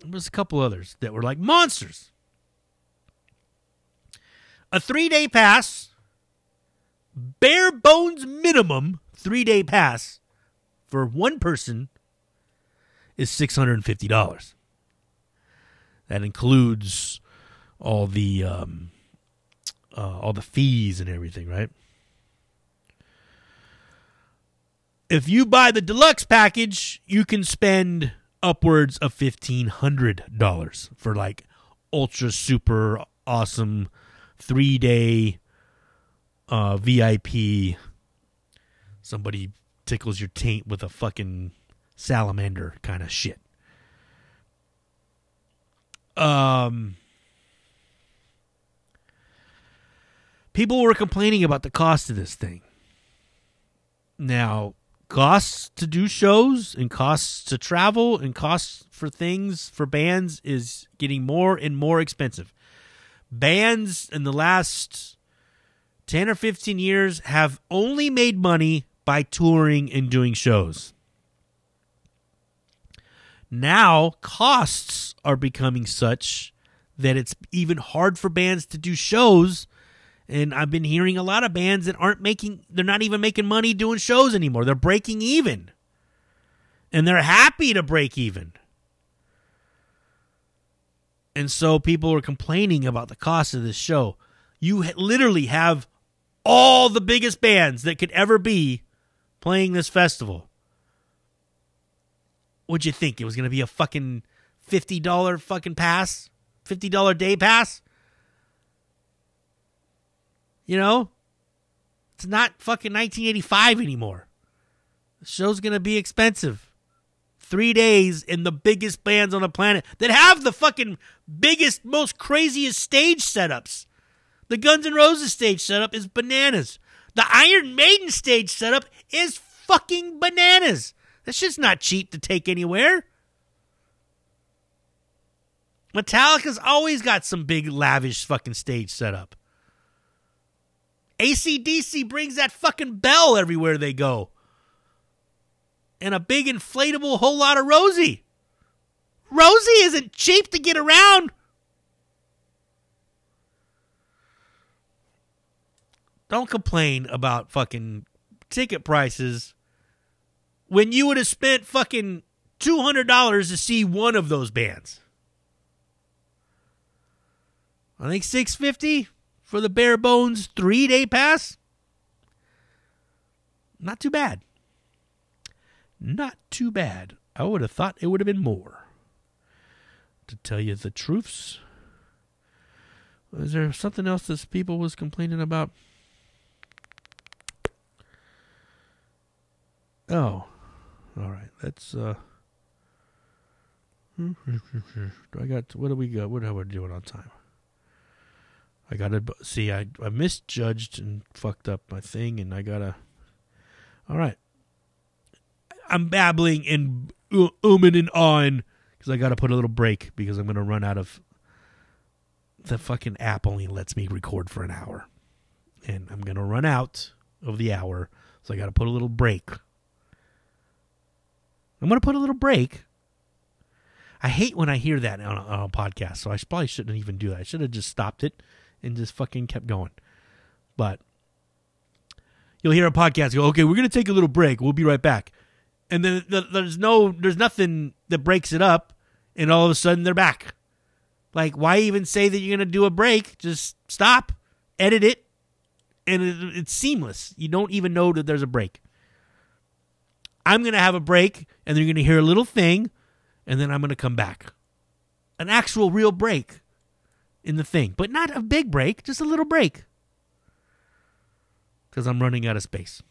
there was a couple others that were like monsters. A three day pass, bare bones minimum three day pass for one person is six hundred and fifty dollars. That includes all the um, uh, all the fees and everything, right? If you buy the deluxe package, you can spend upwards of fifteen hundred dollars for like ultra super awesome three day uh, VIP. Somebody tickles your taint with a fucking salamander kind of shit. Um, people were complaining about the cost of this thing. Now, costs to do shows and costs to travel and costs for things for bands is getting more and more expensive. Bands in the last 10 or 15 years have only made money by touring and doing shows. Now, costs are becoming such that it's even hard for bands to do shows. And I've been hearing a lot of bands that aren't making, they're not even making money doing shows anymore. They're breaking even. And they're happy to break even. And so people are complaining about the cost of this show. You literally have all the biggest bands that could ever be playing this festival. What'd you think? It was going to be a fucking $50 fucking pass? $50 day pass? You know? It's not fucking 1985 anymore. The show's going to be expensive. Three days in the biggest bands on the planet that have the fucking biggest, most craziest stage setups. The Guns N' Roses stage setup is bananas. The Iron Maiden stage setup is fucking bananas. That shit's not cheap to take anywhere. Metallica's always got some big, lavish fucking stage setup. ACDC brings that fucking bell everywhere they go. And a big inflatable whole lot of Rosie. Rosie isn't cheap to get around. Don't complain about fucking ticket prices when you would have spent fucking $200 to see one of those bands. I think 650 for the bare bones 3-day pass. Not too bad. Not too bad. I would have thought it would have been more. To tell you the truths. Is there something else that people was complaining about? Oh, all right. That's uh. Do I got what do we got? What are we doing on time? I gotta see. I I misjudged and fucked up my thing, and I gotta. All right. I'm babbling and umming and on because I gotta put a little break because I'm gonna run out of. The fucking app only lets me record for an hour, and I'm gonna run out of the hour, so I gotta put a little break. I'm going to put a little break. I hate when I hear that on a, on a podcast, so I probably shouldn't even do that. I should have just stopped it and just fucking kept going. But you'll hear a podcast go, "Okay, we're going to take a little break. We'll be right back," and then there's no, there's nothing that breaks it up, and all of a sudden they're back. Like, why even say that you're going to do a break? Just stop, edit it, and it, it's seamless. You don't even know that there's a break. I'm going to have a break, and then you're going to hear a little thing, and then I'm going to come back. An actual real break in the thing, but not a big break, just a little break. Because I'm running out of space.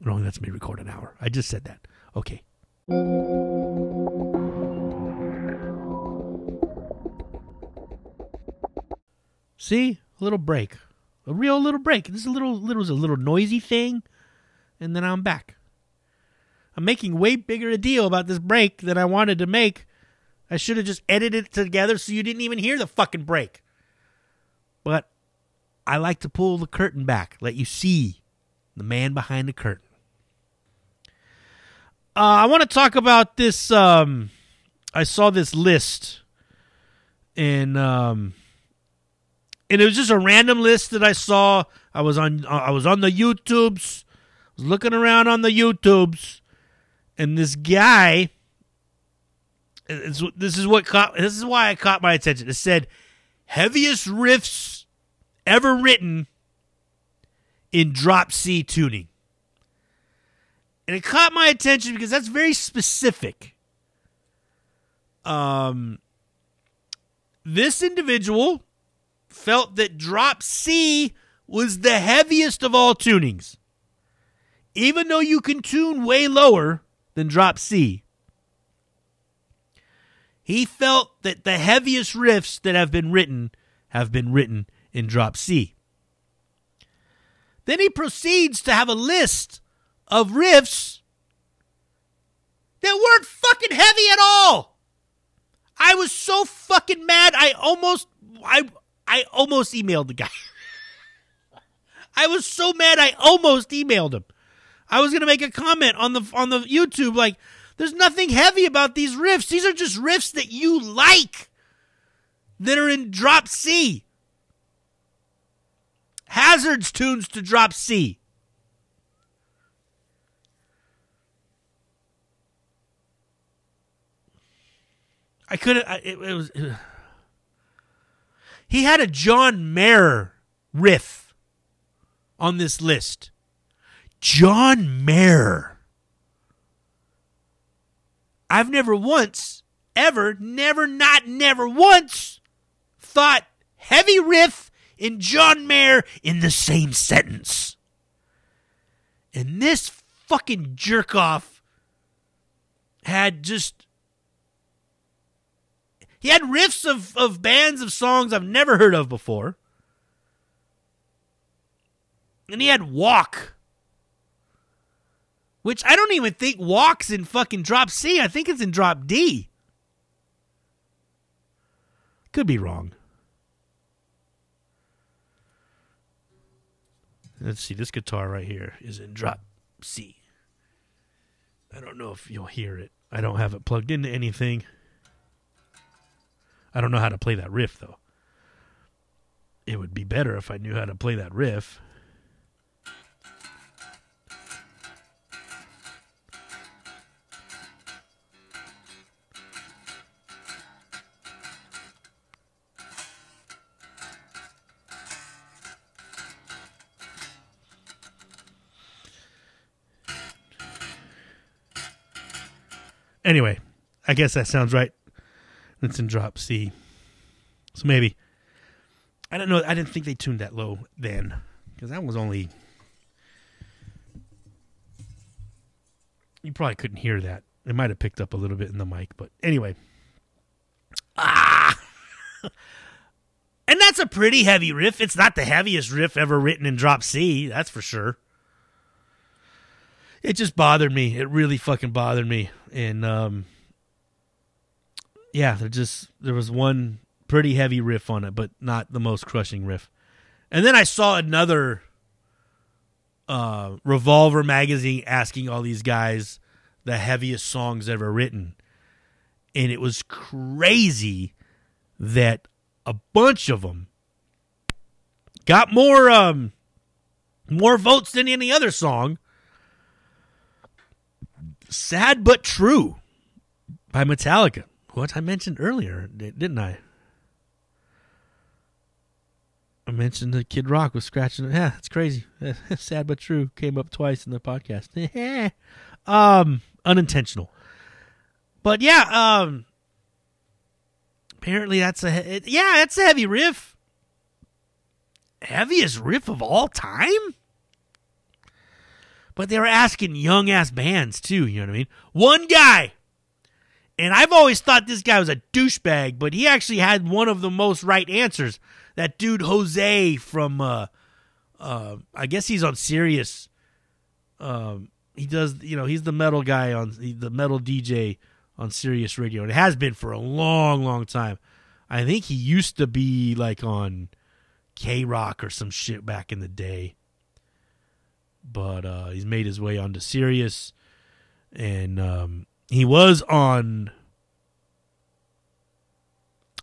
It only lets me record an hour. I just said that. Okay. See, a little break, a real little break. This is a little, little was a little noisy thing, and then I'm back. I'm making way bigger a deal about this break than I wanted to make. I should have just edited it together so you didn't even hear the fucking break. But I like to pull the curtain back, let you see the man behind the curtain. Uh, I want to talk about this. Um, I saw this list, and um, and it was just a random list that I saw. I was on. I was on the YouTubes. I was looking around on the YouTubes, and this guy. This is what caught. This is why I caught my attention. It said heaviest riffs ever written in drop C tuning. And it caught my attention because that's very specific. Um this individual felt that drop C was the heaviest of all tunings. Even though you can tune way lower than drop C. He felt that the heaviest riffs that have been written have been written in drop C. Then he proceeds to have a list of riffs that weren't fucking heavy at all. I was so fucking mad. I almost I I almost emailed the guy. I was so mad I almost emailed him. I was to make a comment on the on the YouTube like there's nothing heavy about these riffs. These are just riffs that you like that are in drop C. Hazards tunes to drop C. I couldn't. I, it, it was. it- he had a John Mayer riff on this list. John Mayer. I've never once, ever, never, not never once thought heavy riff and John Mayer in the same sentence. And this fucking jerk off had just he had riffs of, of bands of songs I've never heard of before. And he had Walk. Which I don't even think walks in fucking drop C. I think it's in drop D. Could be wrong. Let's see. This guitar right here is in drop C. I don't know if you'll hear it. I don't have it plugged into anything. I don't know how to play that riff though. It would be better if I knew how to play that riff. Anyway, I guess that sounds right. It's in drop C. So maybe. I don't know. I didn't think they tuned that low then. Because that was only. You probably couldn't hear that. It might have picked up a little bit in the mic. But anyway. Ah! and that's a pretty heavy riff. It's not the heaviest riff ever written in drop C. That's for sure. It just bothered me. It really fucking bothered me. And, um, yeah, there just there was one pretty heavy riff on it, but not the most crushing riff. And then I saw another uh, Revolver magazine asking all these guys the heaviest songs ever written, and it was crazy that a bunch of them got more um more votes than any other song. Sad but true by Metallica what I mentioned earlier, didn't I? I mentioned that Kid Rock was scratching. Yeah, that's crazy. Sad but true. Came up twice in the podcast. um, unintentional. But yeah, um, apparently that's a yeah, that's a heavy riff. Heaviest riff of all time. But they were asking young ass bands too. You know what I mean? One guy And I've always thought this guy was a douchebag, but he actually had one of the most right answers. That dude Jose from, uh, uh, I guess he's on Sirius. Um, he does, you know, he's the metal guy on the metal DJ on Sirius Radio. And it has been for a long, long time. I think he used to be like on K Rock or some shit back in the day. But uh, he's made his way onto Sirius, and um, he was on.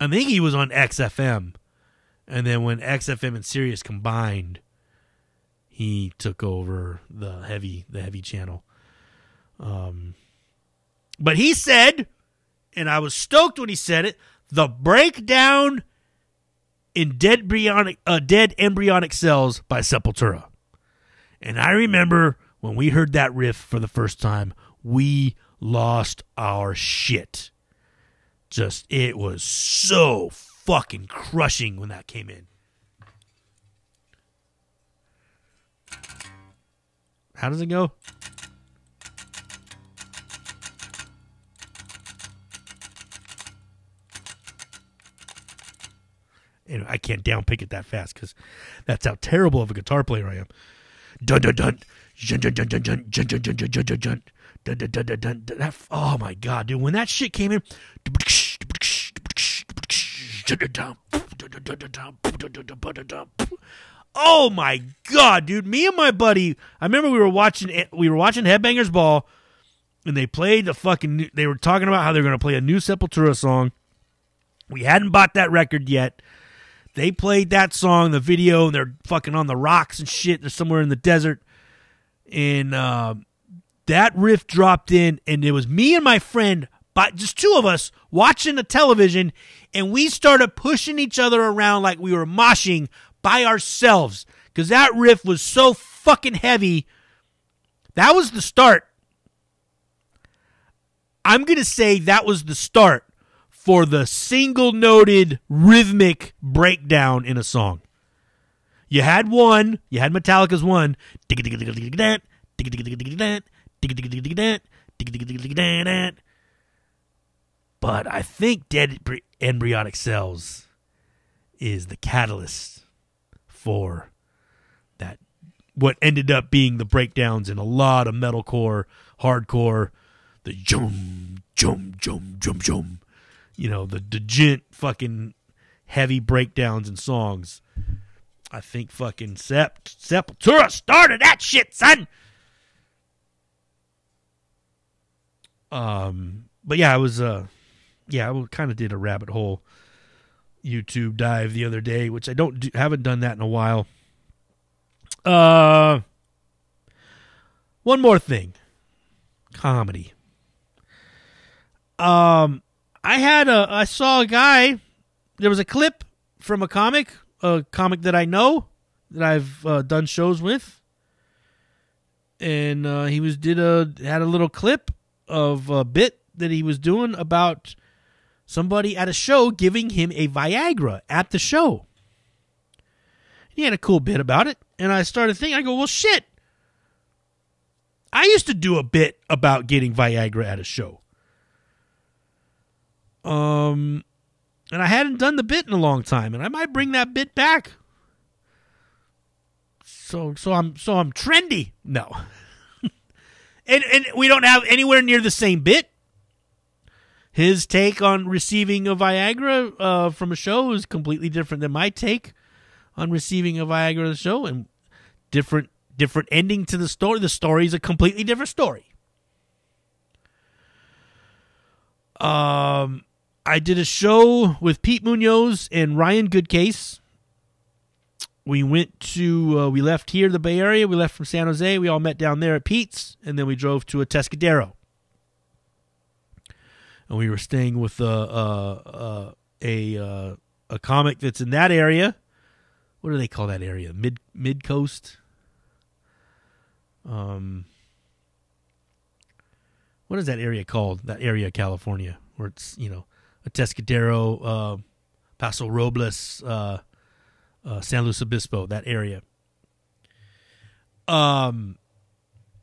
I think he was on XFM, and then when XFM and Sirius combined, he took over the heavy the heavy channel. Um, but he said, and I was stoked when he said it. The breakdown in dead embryonic uh, dead embryonic cells by Sepultura. And I remember when we heard that riff for the first time, we lost our shit. Just it was so fucking crushing when that came in. How does it go? I can't downpick it that fast because that's how terrible of a guitar player I am. Dun dun dun. Dun dun dun dun dun dun dun dun dun dun dun dun. Oh my god, dude! When that shit came in, oh my god, dude! Me and my buddy, I remember we were watching we were watching Headbangers Ball, and they played the fucking. They were talking about how they were going to play a new Sepultura song. We hadn't bought that record yet. They played that song, the video, and they're fucking on the rocks and shit. They're somewhere in the desert. And uh, that riff dropped in, and it was me and my friend, but just two of us, watching the television, and we started pushing each other around like we were moshing by ourselves. Because that riff was so fucking heavy. That was the start. I'm going to say that was the start for the single noted rhythmic breakdown in a song. You had one, you had Metallica's one. But I think Dead Embryonic Cells is the catalyst for that what ended up being the breakdowns in a lot of metalcore, hardcore, the jum jum jum jum jum you know, the degent fucking heavy breakdowns and songs. I think fucking Sep- Sepultura started that shit, son. Um, but yeah, I was uh, yeah, I kind of did a rabbit hole YouTube dive the other day, which I don't do, haven't done that in a while. Uh, one more thing, comedy. Um, I had a I saw a guy. There was a clip from a comic, a comic that I know that I've uh, done shows with, and uh, he was did a had a little clip of a bit that he was doing about somebody at a show giving him a Viagra at the show. He had a cool bit about it, and I started thinking. I go, well, shit. I used to do a bit about getting Viagra at a show. Um, and I hadn't done the bit in a long time, and I might bring that bit back. So, so I'm, so I'm trendy. No, and and we don't have anywhere near the same bit. His take on receiving a Viagra uh, from a show is completely different than my take on receiving a Viagra the show, and different different ending to the story. The story is a completely different story. Um, I did a show with Pete Munoz and Ryan Goodcase. We went to, uh, we left here, the Bay Area. We left from San Jose. We all met down there at Pete's, and then we drove to Atascadero. And we were staying with uh, uh, uh, a uh, a comic that's in that area. What do they call that area? Mid Mid Coast. Um, what is that area called? That area of California where it's you know Atascadero, uh, Paso Robles, uh, uh, San Luis Obispo, that area. Um,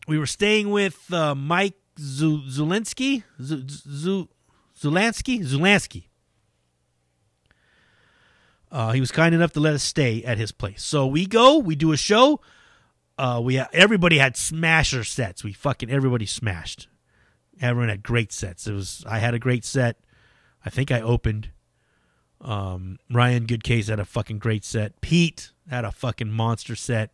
we were staying with uh, Mike Zulinski. Z- Z- Zulansky, Zulansky. Uh, he was kind enough to let us stay at his place. So we go, we do a show. Uh, we everybody had smasher sets. We fucking everybody smashed. Everyone had great sets. It was I had a great set. I think I opened. Um, Ryan Goodcase had a fucking great set. Pete had a fucking monster set.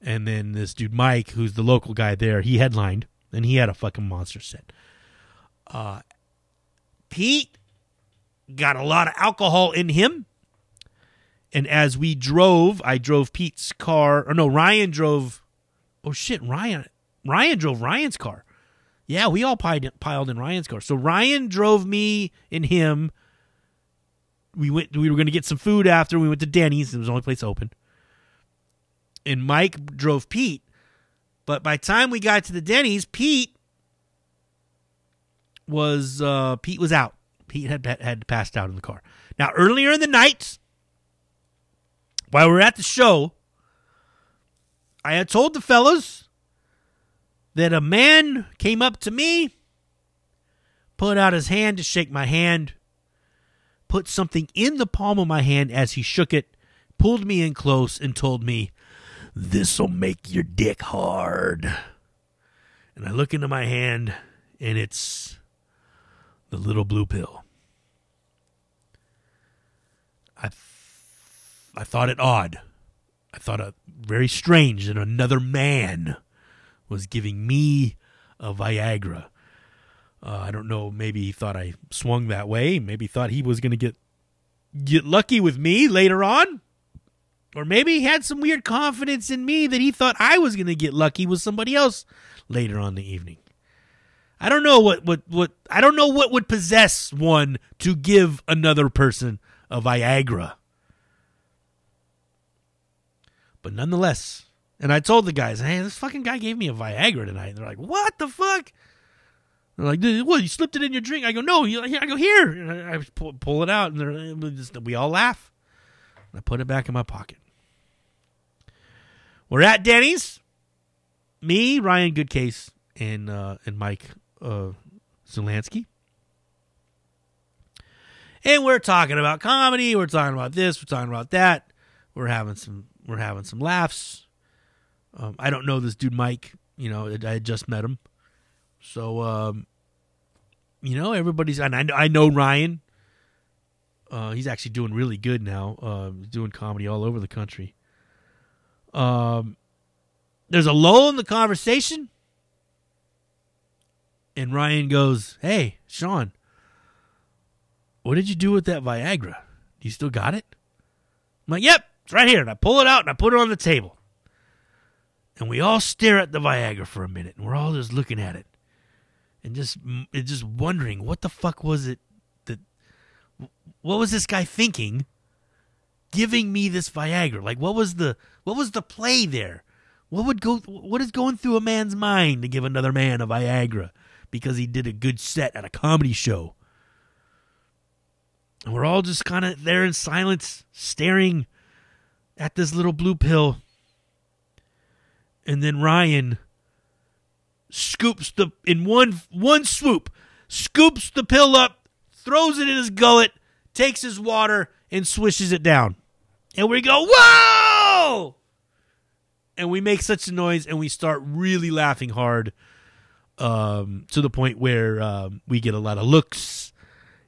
And then this dude Mike, who's the local guy there, he headlined and he had a fucking monster set. Uh, Pete got a lot of alcohol in him. And as we drove, I drove Pete's car. Or no, Ryan drove. Oh shit, Ryan. Ryan drove Ryan's car. Yeah, we all piled, in Ryan's car. So Ryan drove me and him. We went. We were going to get some food after. We went to Denny's. It was the only place open. And Mike drove Pete. But by the time we got to the Denny's, Pete was uh, Pete was out. Pete had had passed out in the car. Now earlier in the night, while we were at the show, I had told the fellas that a man came up to me, put out his hand to shake my hand, put something in the palm of my hand as he shook it, pulled me in close, and told me, This'll make your dick hard. And I look into my hand, and it's the little blue pill. I I thought it odd. I thought it very strange that another man was giving me a Viagra. Uh, I don't know. Maybe he thought I swung that way. Maybe thought he was going to get get lucky with me later on, or maybe he had some weird confidence in me that he thought I was going to get lucky with somebody else later on the evening. I don't know what what what I don't know what would possess one to give another person a Viagra. But nonetheless, and I told the guys, "Hey, this fucking guy gave me a Viagra tonight." And they're like, "What the fuck?" They're like, "What? You slipped it in your drink?" I go, "No." I go, "Here." And I pull, it out, and just- we all laugh. I put it back in my pocket. We're at Denny's. Me, Ryan Goodcase, and uh, and Mike uh, Zelansky. And we're talking about comedy. We're talking about this. We're talking about that. We're having some. We're having some laughs. Um, I don't know this dude Mike. You know, I had just met him, so um, you know everybody's. And I know, I know Ryan. Uh, he's actually doing really good now. Uh, doing comedy all over the country. Um, there's a lull in the conversation, and Ryan goes, "Hey, Sean, what did you do with that Viagra? Do you still got it?" I'm like, "Yep, it's right here." And I pull it out and I put it on the table, and we all stare at the Viagra for a minute, and we're all just looking at it, and just just wondering what the fuck was it that what was this guy thinking giving me this Viagra? Like what was the what was the play there? What would go what is going through a man's mind to give another man a Viagra because he did a good set at a comedy show? And we're all just kind of there in silence staring at this little blue pill. And then Ryan scoops the in one one swoop, scoops the pill up, throws it in his gullet, takes his water, and swishes it down. And we go, whoa! And we make such a noise and we start really laughing hard um, to the point where um, we get a lot of looks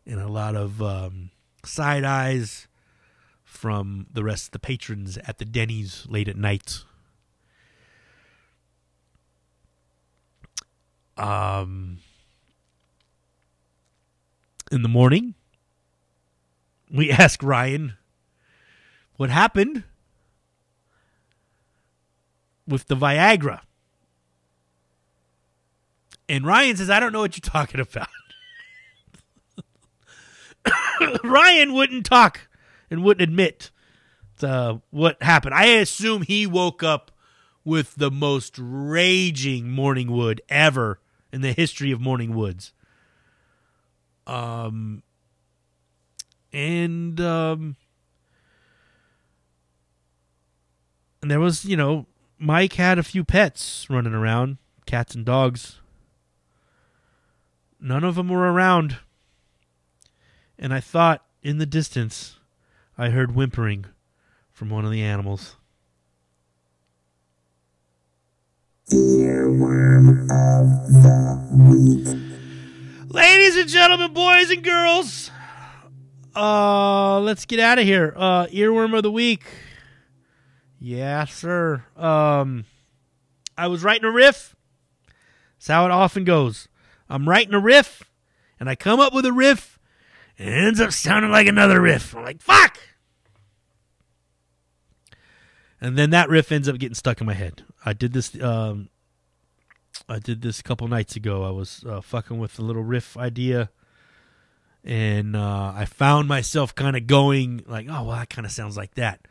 and a lot of um, side eyes from the rest of the patrons at the Denny's late at night. Um, in the morning, we ask Ryan what happened with the Viagra. And Ryan says, I don't know what you're talking about. Ryan wouldn't talk and wouldn't admit to what happened. I assume he woke up with the most raging morning wood ever in the history of morning woods. Um, and um, and there was, you know, Mike had a few pets running around, cats and dogs. None of them were around and I thought in the distance I heard whimpering from one of the animals. Ladies and gentlemen, boys and girls, uh, let's get out of here. Uh, earworm of the week. Yeah, sir. Um, I was writing a riff. That's how it often goes. I'm writing a riff, and I come up with a riff, and it ends up sounding like another riff. I'm like, fuck! And then that riff ends up getting stuck in my head. I did this. Um, I did this a couple nights ago. I was uh, fucking with a little riff idea, and uh, I found myself kind of going like, "Oh, well, that kind of sounds like that."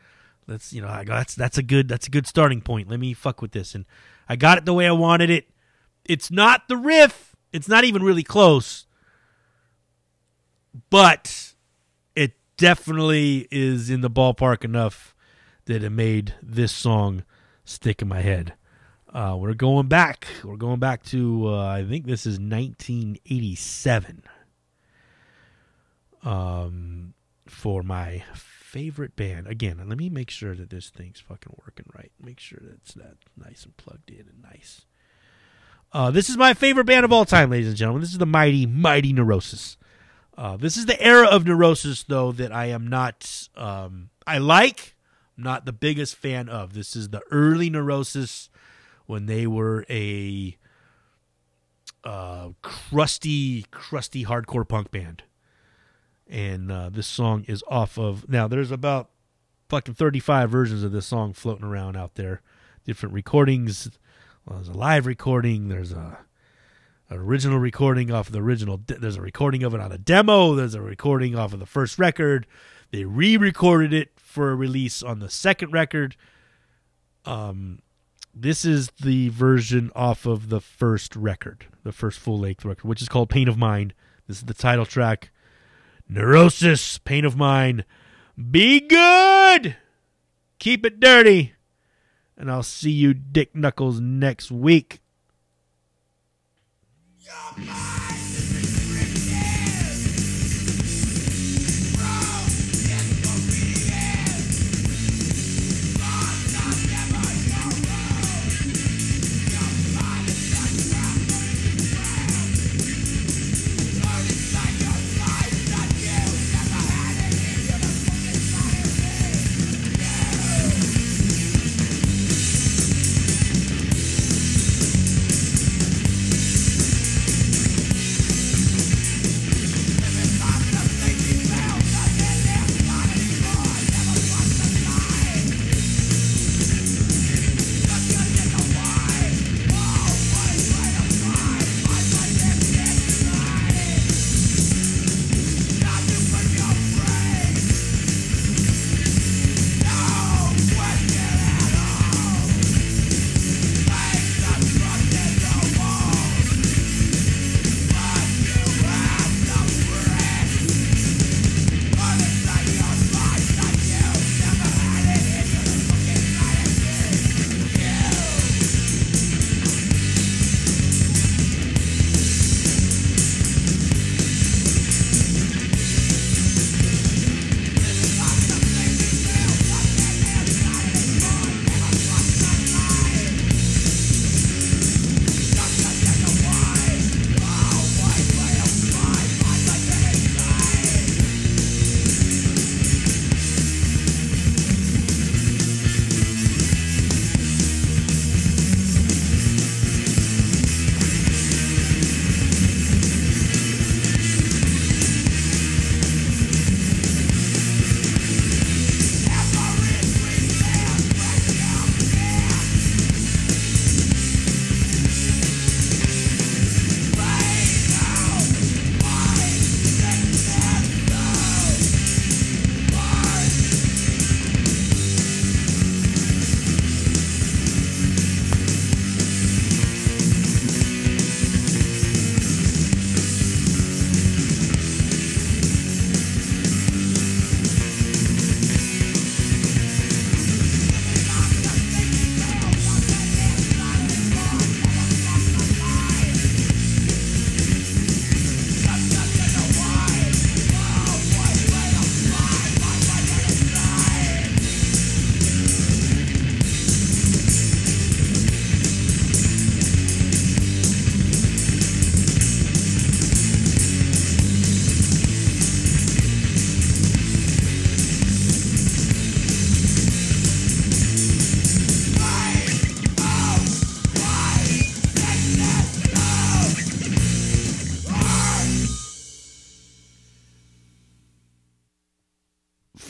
Let's, you know, I go, "That's that's a good that's a good starting point." Let me fuck with this, and I got it the way I wanted it. It's not the riff. It's not even really close, but it definitely is in the ballpark enough that it made this song stick in my head. Uh, we're going back. We're going back to uh, I think this is 1987. Um, for my favorite band. Again, let me make sure that this thing's fucking working right. Make sure that it's that nice and plugged in and nice. Uh, this is my favorite band of all time, ladies and gentlemen. This is the mighty, mighty Neurosis. Uh, this is the era of Neurosis, though, that I am not. Um, I like, not the biggest fan of. This is the early Neurosis when they were a uh, crusty, crusty hardcore punk band. And uh, this song is off of. Now, there's about fucking 35 versions of this song floating around out there. Different recordings. Well, there's a live recording. There's a an original recording off of the original. De- there's a recording of it on a demo. There's a recording off of the first record. They re-recorded it for a release on the second record. Um, this is the version off of the first record, the first full length record, which is called Pain of Mind. This is the title track. Neurosis, Pain of Mind. Be good. Keep it dirty. And I'll see you, Dick Knuckles, next week.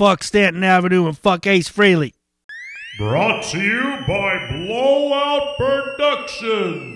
Fuck Stanton Avenue and fuck Ace Frehley. Brought to you by Blowout Productions.